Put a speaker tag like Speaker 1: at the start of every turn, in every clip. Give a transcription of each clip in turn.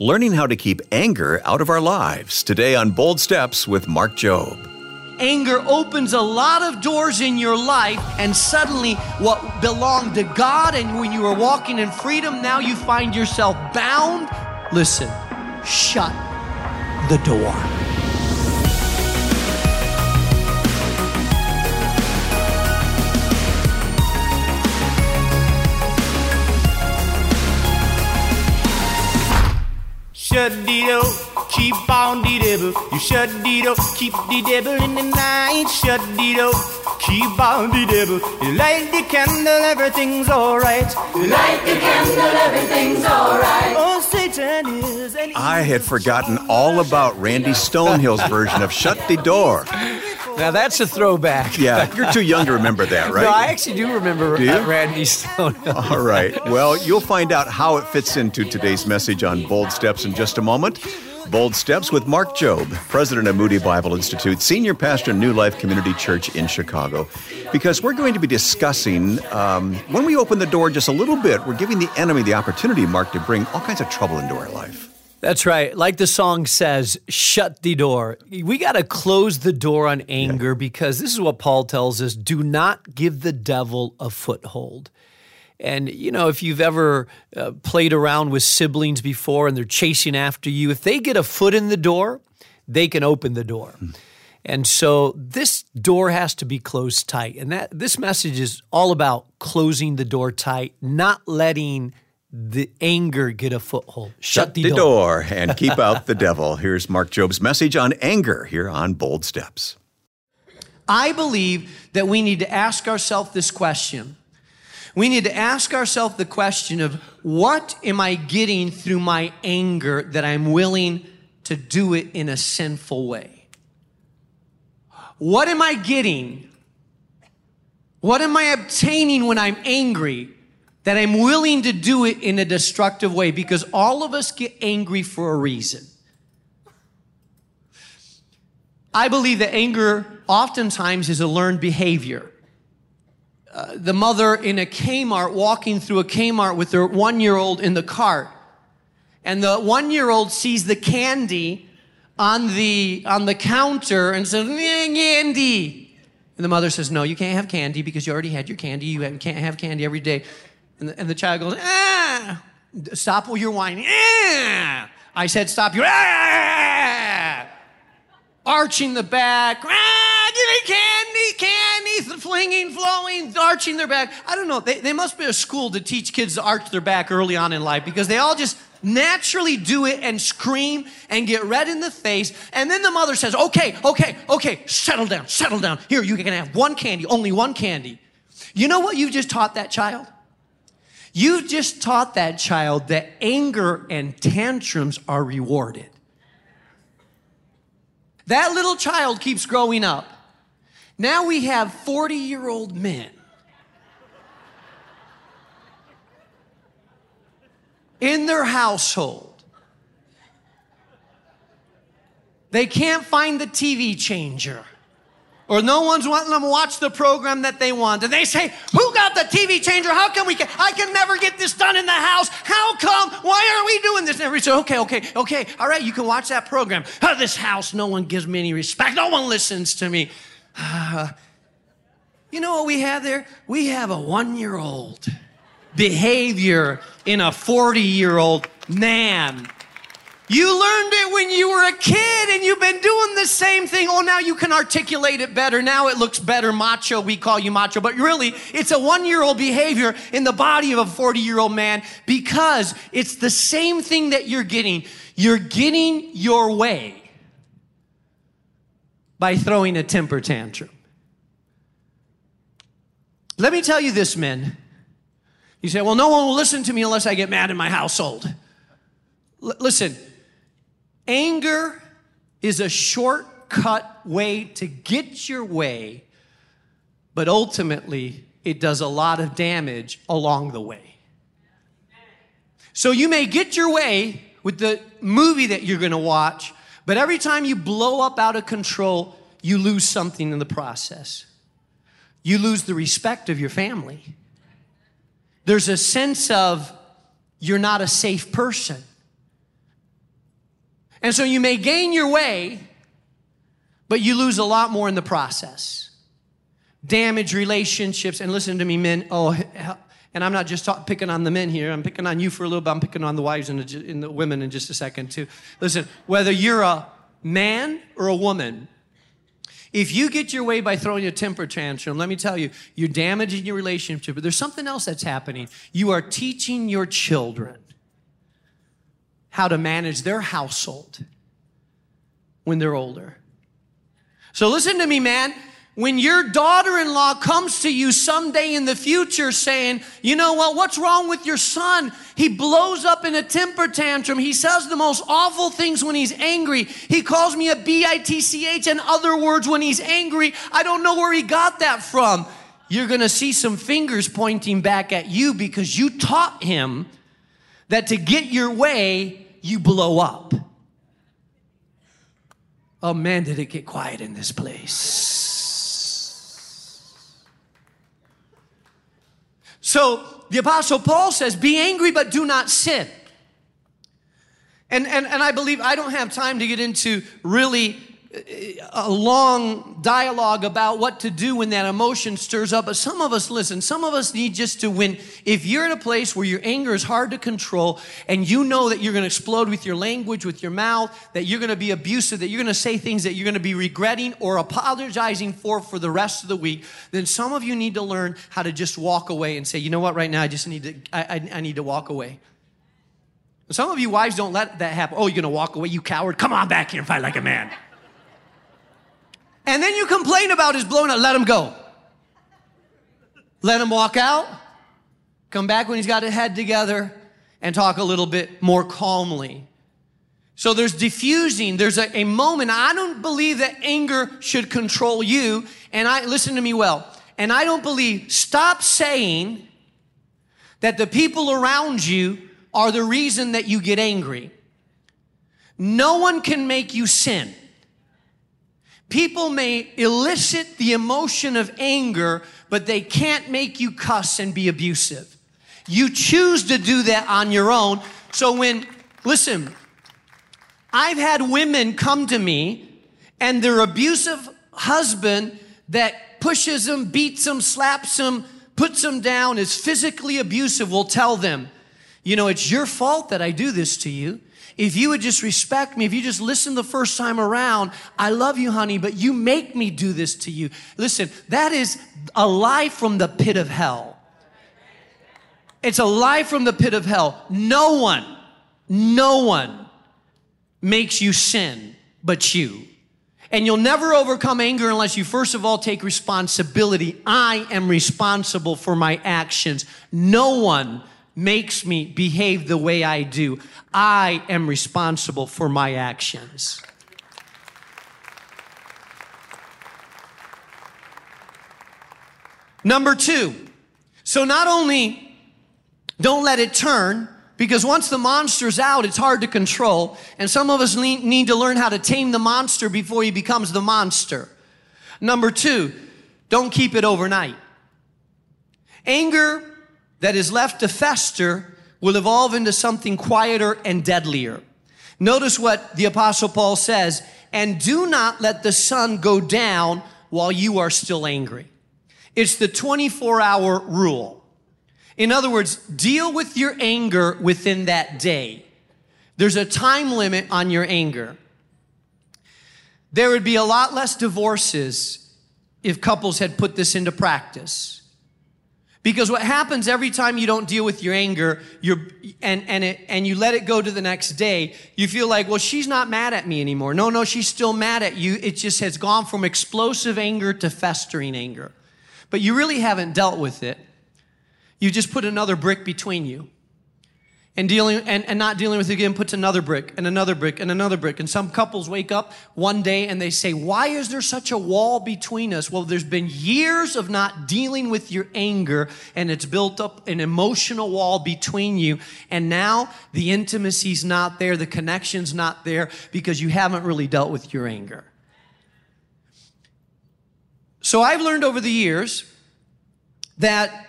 Speaker 1: learning how to keep anger out of our lives. Today on Bold Steps with Mark Jobe.
Speaker 2: Anger opens a lot of doors in your life, and suddenly what belonged to God and when you were walking in freedom, now you find yourself bound. Listen, shut the door.
Speaker 3: Shut the door, keep on the devil. You shut the door, keep the devil in the night. Shut the door, keep on the devil. You light the candle, everything's alright.
Speaker 4: You light the candle, everything's alright.
Speaker 3: Oh, Satan is an
Speaker 1: I had forgotten all about Randy Stonehill's version of Shut the Door.
Speaker 5: Now that's a throwback.
Speaker 1: Yeah, you're too young to remember that, right?
Speaker 5: No, I actually do remember
Speaker 1: Do
Speaker 5: uh, Randy Stone.
Speaker 1: All right. Well, you'll find out how it fits into today's message on Bold Steps in just a moment. Bold Steps with Mark Jobe, president of Moody Bible Institute, senior pastor New Life Community Church in Chicago. Because we're going to be discussing, um, when we open the door just a little bit, we're giving the enemy the opportunity, Mark, to bring all kinds of trouble into our life.
Speaker 5: That's right. Like the song says, shut the door. We got to close the door on anger because this is what Paul tells us do not give the devil a foothold. And, you know, if you've ever uh, played around with siblings before and they're chasing after you, if they get a foot in the door, they can open the door. And so this door has to be closed tight. And that this message is all about closing the door tight, not letting the anger get a foothold.
Speaker 1: Shut the door and keep out the devil. Here's Mark Jobe's message on anger here on Bold Steps.
Speaker 2: I believe that we need to ask ourselves this question. We need to ask ourselves the question of what am I getting through my anger that I'm willing to do it in a sinful way? What am I getting? What am I obtaining when I'm angry that I'm willing to do it in a destructive way? Because all of us get angry for a reason. I believe that anger oftentimes is a learned behavior. Uh, the mother in a Kmart walking through a Kmart with her one year old in the cart, and the one year old sees the candy on the, on the counter and says, "Eh, Candy. And the mother says, No, you can't have candy because you already had your candy. You can't have candy every day. And the, and the child goes, Ah, stop your whining. Ah. I said, Stop your. Ah arching the back, ah, give me candy, candy, flinging, flowing, arching their back. I don't know. They, they must be a school to teach kids to arch their back early on in life because they all just naturally do it and scream and get red in the face. And then the mother says, okay, okay, okay, settle down, settle down. Here, you can have one candy, only one candy. You know what you just taught that child? You just taught that child that anger and tantrums are rewarded. That little child keeps growing up. Now we have 40 year old men in their household. They can't find the TV changer. Or no one's wanting them watch the program that they want. And they say, Who got the TV changer? How come we can I can never get this done in the house? How come? Why are we doing this? And everybody says, Okay, okay, okay, all right, you can watch that program. Oh, this house, no one gives me any respect. No one listens to me. Ah. you know what we have there? We have a one-year-old behavior in a 40-year-old man. You learned it when you were a kid and you've been doing the same thing. Oh, now you can articulate it better. Now it looks better. Macho, we call you macho. But really, it's a one year old behavior in the body of a 40 year old man because it's the same thing that you're getting. You're getting your way by throwing a temper tantrum. Let me tell you this, men. You say, well, no one will listen to me unless I get mad in my household. L- listen, anger is a shortcut way to get your way, but ultimately it does a lot of damage along the way. So you may get your way with the movie that you're going to watch, but every time you blow up out of control, you lose something in the process. You lose the respect of your family. There's a sense of you're not a safe person. And so you may gain your way, but you lose a lot more in the process. Damage relationships, and listen to me, men. Oh, and I'm not just talk, picking on the men here. I'm picking on you for a little bit. I'm picking on the wives and the, and the women in just a second, too. Listen, whether you're a man or a woman, if you get your way by throwing a temper tantrum, let me tell you, you're damaging your relationship. But there's something else that's happening. You are teaching your children how to manage their household when they're older. So listen to me, man when your daughter in law comes to you someday in the future saying, you know what, what's wrong with your son? He blows up in a temper tantrum. He says the most awful things when he's angry. He calls me a B I T C H and other words when he's angry. I don't know where he got that from. You're going to see some fingers pointing back at you because you taught him that to get your way, you blow up. Oh man, did it get quiet in this place. So the Apostle Paul says, Be angry, but do not sin. And, and, and I believe I don't have time to get into really a long dialogue about what to do when that emotion stirs up. But some of us, listen, some of us need just to win. If you're in a place where your anger is hard to control and you know that you're going to explode with your language, with your mouth, that you're going to be abusive, that you're going to say things that you're going to be regretting or apologizing for for the rest of the week, then some of you need to learn how to just walk away and say, you know what, right now I just need to, I, I, I need to walk away. Some of you wives don't let that happen. Oh, you're going to walk away, you coward. Come on back here and fight like a man. And then you complain about his blown up. Let him go. Let him walk out. Come back when he's got his head together and talk a little bit more calmly. So there's diffusing. There's a, a moment. I don't believe that anger should control you. And I, listen to me well. And I don't believe, stop saying that the people around you are the reason that you get angry. No one can make you sin. People may elicit the emotion of anger, but they can't make you cuss and be abusive. You choose to do that on your own. So when, listen, I've had women come to me and their abusive husband that pushes them, beats them, slaps them, puts them down, is physically abusive will tell them, you know, it's your fault that I do this to you. If you would just respect me, if you just listen the first time around, I love you, honey, but you make me do this to you. Listen, that is a lie from the pit of hell. It's a lie from the pit of hell. No one, no one makes you sin but you. And you'll never overcome anger unless you first of all take responsibility. I am responsible for my actions. No one makes me behave the way I do. I am responsible for my actions. Number two, so not only don't let it turn, because once the monster's out, it's hard to control. And some of us need to learn how to tame the monster before he becomes the monster. Number two, don't keep it overnight. Anger that is left to fester will evolve into something quieter and deadlier. Notice what the apostle Paul says, and do not let the sun go down while you are still angry. It's the 24 hour rule. In other words, deal with your anger within that day. There's a time limit on your anger. There would be a lot less divorces if couples had put this into practice. Because what happens every time you don't deal with your anger, you're, and, and, it, and you let it go to the next day, you feel like, well, she's not mad at me anymore. No, no, she's still mad at you. It just has gone from explosive anger to festering anger. But you really haven't dealt with it. You just put another brick between you and dealing and, and not dealing with it again puts another brick and another brick and another brick. And some couples wake up one day and they say why is there such a wall between us? Well there's been years of not dealing with your anger and it's built up an emotional wall between you. And now the intimacy's not there the connection's not there because you haven't really dealt with your anger. So i've learned over the years that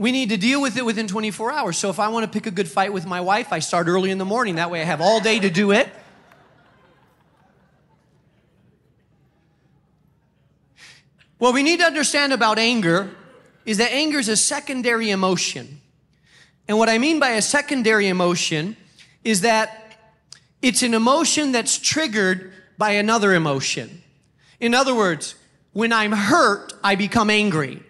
Speaker 2: we need to deal with it within 24 hours. So if I want to pick a good fight with my wife, I start early in the morning. That way I have all day to do it. What we need to understand about anger is that anger is a secondary emotion. And what I mean by a secondary emotion is that it's an emotion that's triggered by another emotion. In other words, when I'm hurt, I become angry.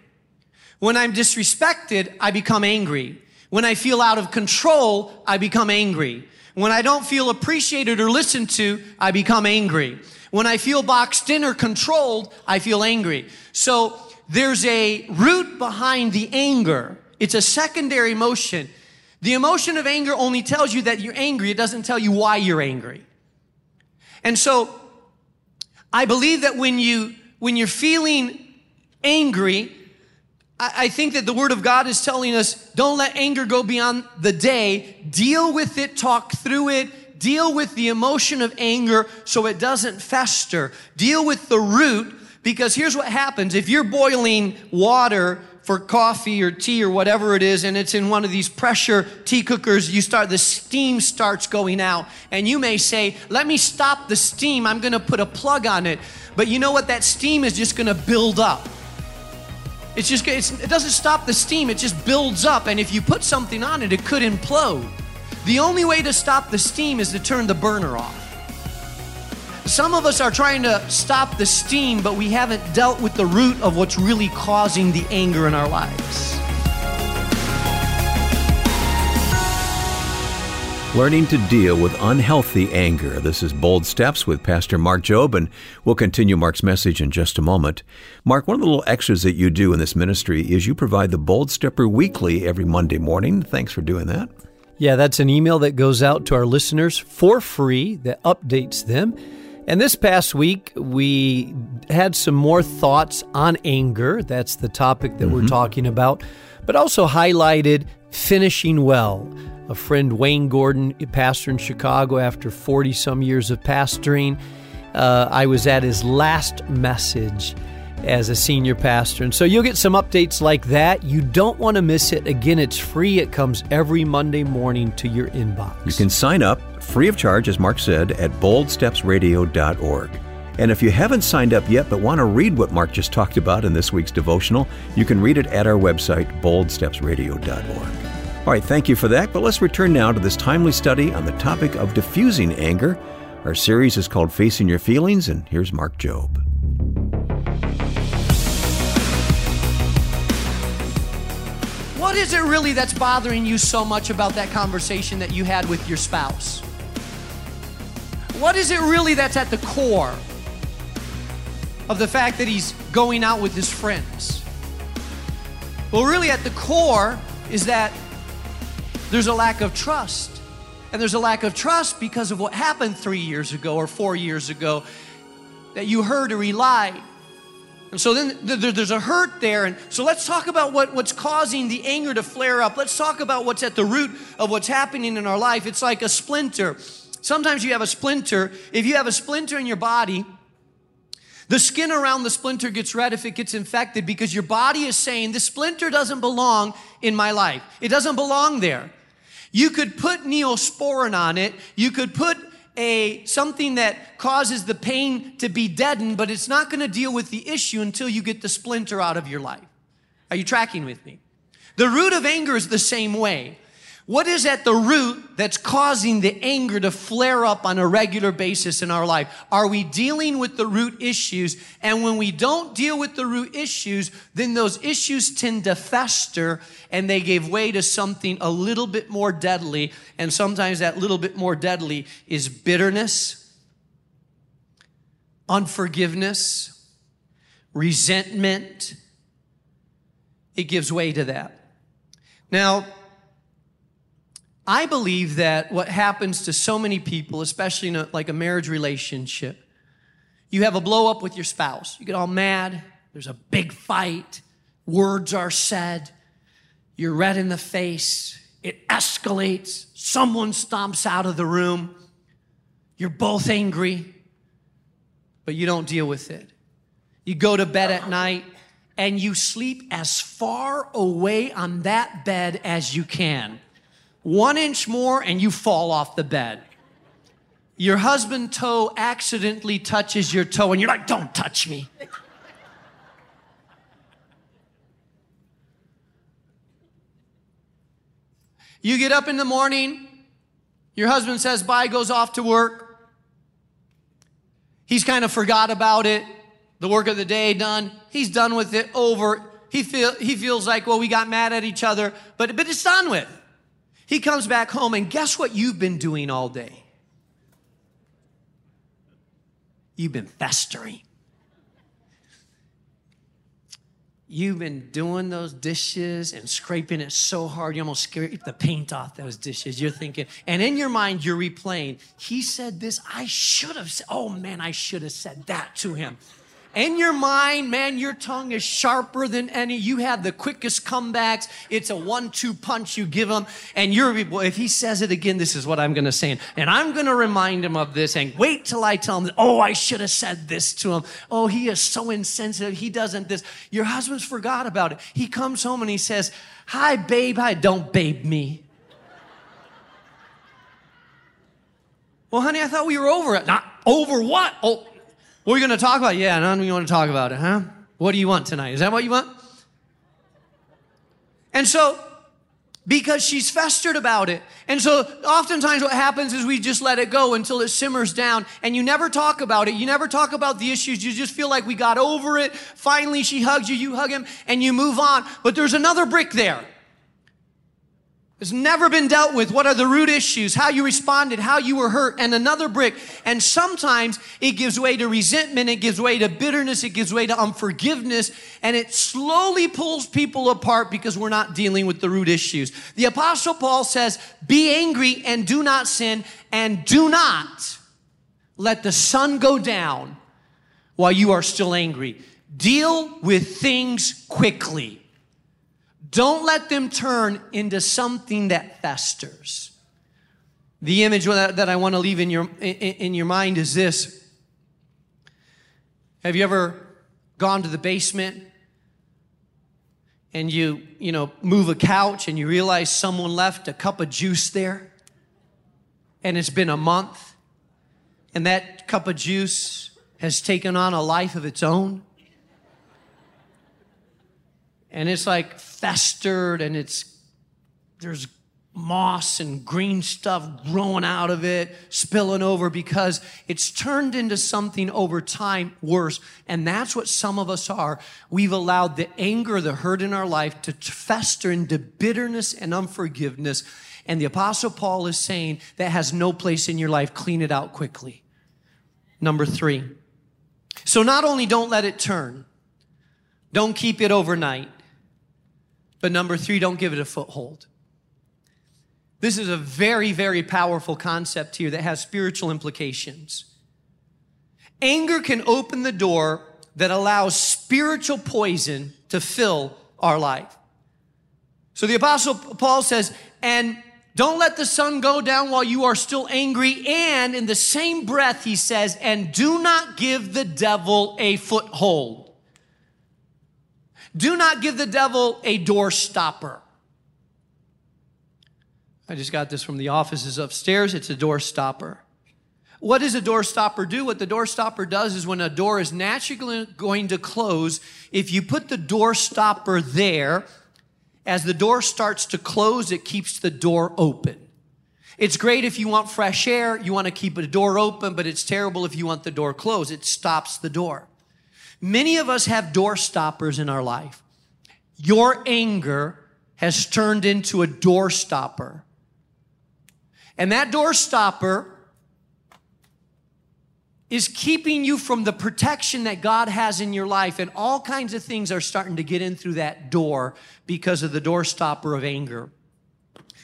Speaker 2: When I'm disrespected, I become angry. When I feel out of control, I become angry. When I don't feel appreciated or listened to, I become angry. When I feel boxed in or controlled, I feel angry. So there's a root behind the anger. It's a secondary emotion. The emotion of anger only tells you that you're angry. It doesn't tell you why you're angry. And so I believe that when you, when you're feeling angry, I, think that the word of God is telling us don't let anger go beyond the day. Deal with it, talk through it, deal with the emotion of anger so it doesn't fester. Deal with the root because here's what happens. If you're boiling water for coffee or tea or whatever it is, and it's in one of these pressure tea cookers, you start, the steam starts going out. And you may say, let me stop the steam. I'm going to put a plug on it. But you know what? That steam is just going to build up. It's just, it's, it doesn't stop the steam, it just builds up. And if you put something on it, it could implode. The only way to stop the steam is to turn the burner off. Some of us are trying to stop the steam, but we haven't dealt with the root of what's really causing the anger in our lives.
Speaker 1: Learning to deal with unhealthy anger. This is Bold Steps with Pastor Mark Jobe, and we'll continue Mark's message in just a moment. Mark, one of the little extras that you do in this ministry is you provide the Bold Stepper weekly every Monday morning. Thanks for doing that.
Speaker 5: Yeah, that's an email that goes out to our listeners for free that updates them. And this past week, we had some more thoughts on anger. That's the topic that mm-hmm. we're talking about, but also highlighted finishing well. A friend, Wayne Gordon, a pastor in Chicago after 40 some years of pastoring, uh, I was at his last message as a senior pastor. And so you'll get some updates like that. You don't want to miss it. Again, it's free. It comes every Monday morning to your inbox.
Speaker 1: You can sign up free of charge, as Mark said, at boldstepsradio.org. And if you haven't signed up yet but want to read what Mark just talked about in this week's devotional, you can read it at our website, boldstepsradio.org. All right, thank you for that. But let's return now to this timely study on the topic of diffusing anger. Our series is called Facing Your Feelings, and here's Mark Jobe.
Speaker 2: What is it really that's bothering you so much about that conversation that you had with your spouse? What is it really that's at the core of the fact that he's going out with his friends? Well, really, at the core is that there's a lack of trust. And there's a lack of trust because of what happened three years ago or four years ago that you heard or he lied. And so then there's a hurt there. And so let's talk about what, what's causing the anger to flare up. Let's talk about what's at the root of what's happening in our life. It's like a splinter. Sometimes you have a splinter. If you have a splinter in your body, the skin around the splinter gets red if it gets infected because your body is saying, the splinter doesn't belong in my life. It doesn't belong there. You could put neosporin on it. You could put a something that causes the pain to be deadened, but it's not going to deal with the issue until you get the splinter out of your life. Are you tracking with me? The root of anger is the same way. What is at the root that's causing the anger to flare up on a regular basis in our life? Are we dealing with the root issues? And when we don't deal with the root issues, then those issues tend to fester and they give way to something a little bit more deadly. And sometimes that little bit more deadly is bitterness, unforgiveness, resentment. It gives way to that. Now, I believe that what happens to so many people, especially in a, like a marriage relationship, you have a blow up with your spouse. You get all mad. There's a big fight. Words are said. You're red in the face. It escalates. Someone stomps out of the room. You're both angry, but you don't deal with it. You go to bed at night and you sleep as far away on that bed as you can. One inch more and you fall off the bed. Your husband toe accidentally touches your toe and you're like, don't touch me. You get up in the morning, your husband says bye, goes off to work. He's kind of forgot about it. The work of the day done. He's done with it over. He feel he feels like, well, we got mad at each other, but but it's done with. He comes back home and guess what you've been doing all day? You've been festering. You've been doing those dishes and scraping it so hard, you almost scrape the paint off those dishes. You're thinking, and in your mind, you're replaying, he said this, I should have said, oh man, I should have said that to him. In your mind, man, your tongue is sharper than any. You have the quickest comebacks. It's a one-two punch you give him. And you're, if he says it again, this is what I'm going to say. And I'm going to remind him of this and wait till I tell him, oh, I should have said this to him. Oh, he is so insensitive. He doesn't this. Your husband's forgot about it. He comes home and he says, hi, babe. Hi, don't babe me. well, honey, I thought we were over it. Not over what? Oh, what are we going to talk about? Yeah, none you want to talk about it, huh? What do you want tonight? Is that what you want? And so, because she's festered about it. And so, oftentimes, what happens is we just let it go until it simmers down, and you never talk about it. You never talk about the issues. You just feel like we got over it. Finally, she hugs you, you hug him, and you move on. But there's another brick there. It's never been dealt with. What are the root issues? How you responded, how you were hurt, and another brick. And sometimes it gives way to resentment, it gives way to bitterness, it gives way to unforgiveness, and it slowly pulls people apart because we're not dealing with the root issues. The Apostle Paul says, Be angry and do not sin, and do not let the sun go down while you are still angry. Deal with things quickly. Don't let them turn into something that festers. The image that I want to leave in your, in your mind is this. Have you ever gone to the basement and you, you know, move a couch and you realize someone left a cup of juice there and it's been a month and that cup of juice has taken on a life of its own? And it's like festered and it's there's moss and green stuff growing out of it, spilling over because it's turned into something over time worse. And that's what some of us are. We've allowed the anger, the hurt in our life to fester into bitterness and unforgiveness. And the apostle Paul is saying that has no place in your life. Clean it out quickly. Number three. So not only don't let it turn, don't keep it overnight. But number three, don't give it a foothold. This is a very, very powerful concept here that has spiritual implications. Anger can open the door that allows spiritual poison to fill our life. So the apostle Paul says, and don't let the sun go down while you are still angry. And in the same breath, he says, and do not give the devil a foothold. Do not give the devil a door stopper. I just got this from the offices upstairs. It's a door stopper. What does a door stopper do? What the door stopper does is when a door is naturally going to close, if you put the door stopper there, as the door starts to close, it keeps the door open. It's great if you want fresh air, you want to keep the door open, but it's terrible if you want the door closed. It stops the door. Many of us have door stoppers in our life. Your anger has turned into a door stopper. And that door stopper is keeping you from the protection that God has in your life. And all kinds of things are starting to get in through that door because of the door stopper of anger.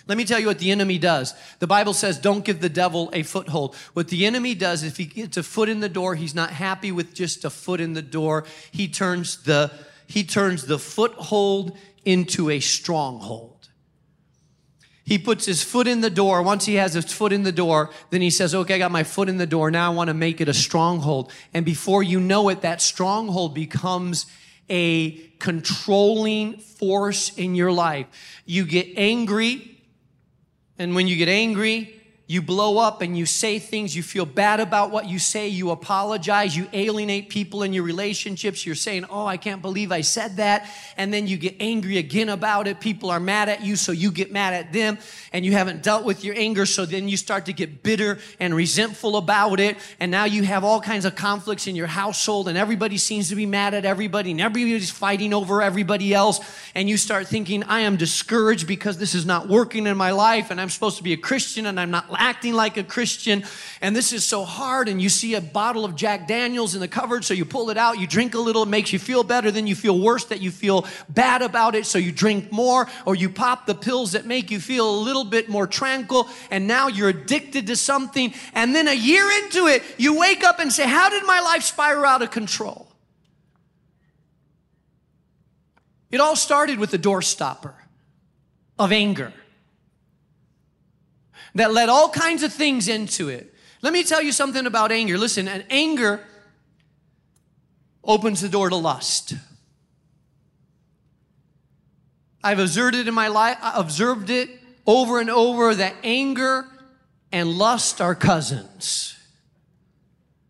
Speaker 2: Let me tell you what the enemy does. The Bible says, don't give the devil a foothold. What the enemy does, if he gets a foot in the door, he's not happy with just a foot in the door. He turns the, he turns the foothold into a stronghold. He puts his foot in the door. Once he has his foot in the door, then he says, okay, I got my foot in the door. Now I want to make it a stronghold. And before you know it, that stronghold becomes a controlling force in your life. You get angry, and when you get angry, you blow up and you say things, you feel bad about what you say, you apologize, you alienate people in your relationships. You're saying, Oh, I can't believe I said that. And then you get angry again about it. People are mad at you, so you get mad at them, and you haven't dealt with your anger, so then you start to get bitter and resentful about it. And now you have all kinds of conflicts in your household, and everybody seems to be mad at everybody, and everybody's fighting over everybody else. And you start thinking, I am discouraged because this is not working in my life, and I'm supposed to be a Christian, and I'm not acting like a Christian, and this is so hard. And you see a bottle of Jack Daniels in the cupboard, so you pull it out, you drink a little, it makes you feel better, then you feel worse that you feel bad about it, so you drink more, or you pop the pills that make you feel a little bit more tranquil, and now you're addicted to something. And then a year into it, you wake up and say, How did my life spiral out of control? It all started with the door stopper of anger that let all kinds of things into it. Let me tell you something about anger. Listen, and anger opens the door to lust. I've observed it in my life, observed it over and over that anger and lust are cousins.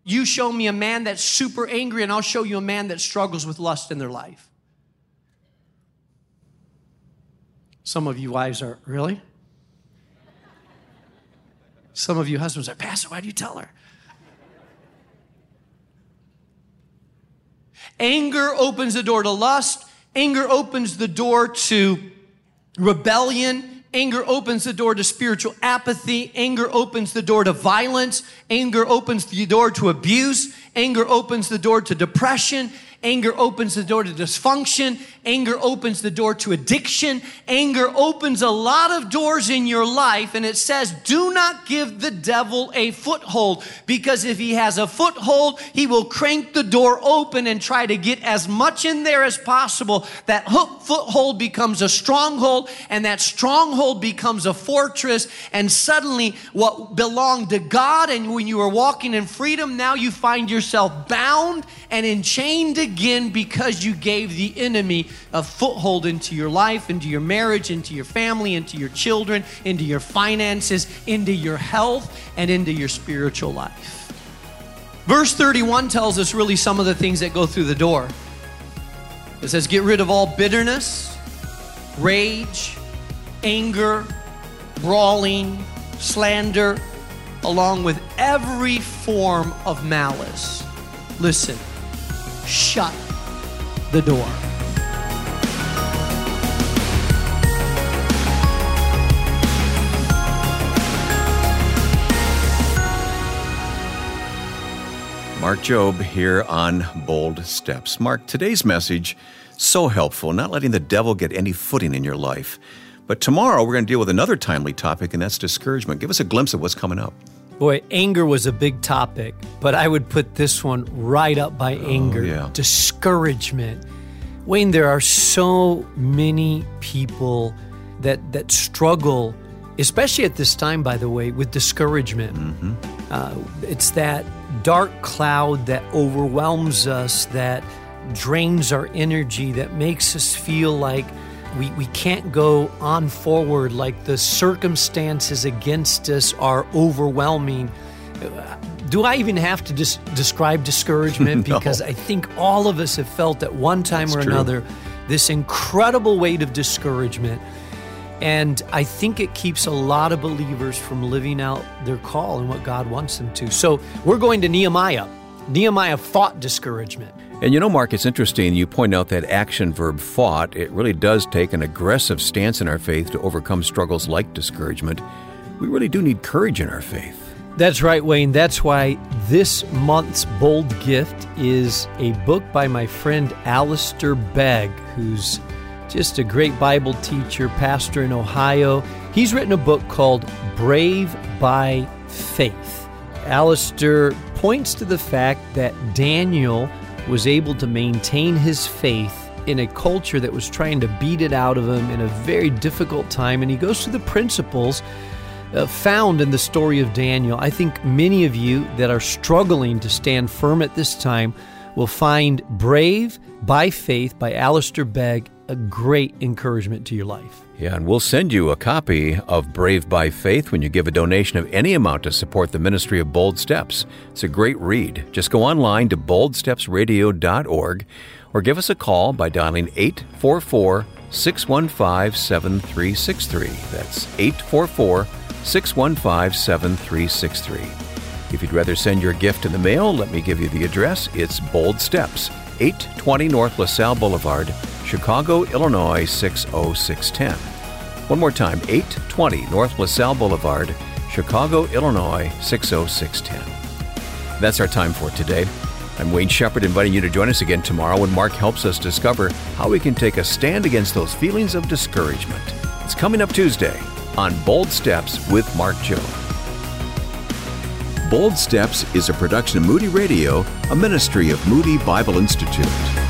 Speaker 2: You show me a man that's super angry, and I'll show you a man that struggles with lust in their life. Some of you wives are, really? Some of you husbands are, Pastor, why do you tell her? Anger opens the door to lust. Anger opens the door to rebellion. Anger opens the door to spiritual apathy. Anger opens the door to violence. Anger opens the door to abuse. Anger opens the door to depression. Anger opens the door to dysfunction. Anger opens the door to addiction. Anger opens a lot of doors in your life. And it says, do not give the devil a foothold because if he has a foothold, he will crank the door open and try to get as much in there as possible. That hook foothold becomes a stronghold and that stronghold becomes a fortress. And suddenly what belonged to God and when you were walking in freedom, now you find yourself bound and enchained again because you gave the enemy a foothold into your life, into your marriage, into your family, into your children, into your finances, into your health, and into your spiritual life. Verse 31 tells us really some of the things that go through the door. It says, Get rid of all bitterness, rage, anger, brawling, slander, along with every form of malice. Listen, shut the door.
Speaker 1: Mark Jobe here on Bold Steps. Mark, today's message so helpful, not letting the devil get any footing in your life. But tomorrow we're going to deal with another timely topic, and that's discouragement. Give us a glimpse of what's coming up.
Speaker 5: Boy, anger was a big topic, but I would put this one right up by anger.
Speaker 1: yeah.
Speaker 5: Discouragement. Wayne, there are so many people that that struggle, especially at this time, by the way, with discouragement. Uh, it's that dark cloud that overwhelms us, that drains our energy, that makes us feel like we, we can't go on forward, like the circumstances against us are overwhelming. Do I even have to dis- describe discouragement?
Speaker 1: No.
Speaker 5: Because I think all of us have felt at one time
Speaker 1: That's
Speaker 5: or
Speaker 1: true.
Speaker 5: another this incredible weight of discouragement. And I think it keeps a lot of believers from living out their call and what God wants them to. So we're going to Nehemiah. Nehemiah fought discouragement.
Speaker 1: And you know, Mark, it's interesting. You point out that action verb fought. It really does take an aggressive stance in our faith to overcome struggles like discouragement. We really do need courage in our faith.
Speaker 5: That's right, Wayne. That's why this month's bold gift is a book by my friend Alistair Begg, who's just a great Bible teacher, pastor in Ohio. He's written a book called Brave by Faith. Alistair points to the fact that Daniel was able to maintain his faith in a culture that was trying to beat it out of him in a very difficult time. And he goes through the principles uh, found in the story of Daniel. I think many of you that are struggling to stand firm at this time will find Brave by Faith by Alistair Begg a great encouragement to your life.
Speaker 1: Yeah, and we'll send you a copy of Brave by Faith when you give a donation of any amount to support the ministry of Bold Steps. It's a great read. Just go online to boldstepsradio.org or give us a call by dialing 844 615 7363. That's 844 615 7363. If you'd rather send your gift in the mail, let me give you the address. It's Bold Steps, 820 North LaSalle Boulevard, Chicago, Illinois 60610. One more time, 820 North LaSalle Boulevard, Chicago, Illinois 60610. That's our time for today. I'm Wayne Shepherd inviting you to join us again tomorrow when Mark helps us discover how we can take a stand against those feelings of discouragement. It's coming up Tuesday on Bold Steps with Mark Jobe. Bold Steps is a production of Moody Radio, a ministry of Moody Bible Institute.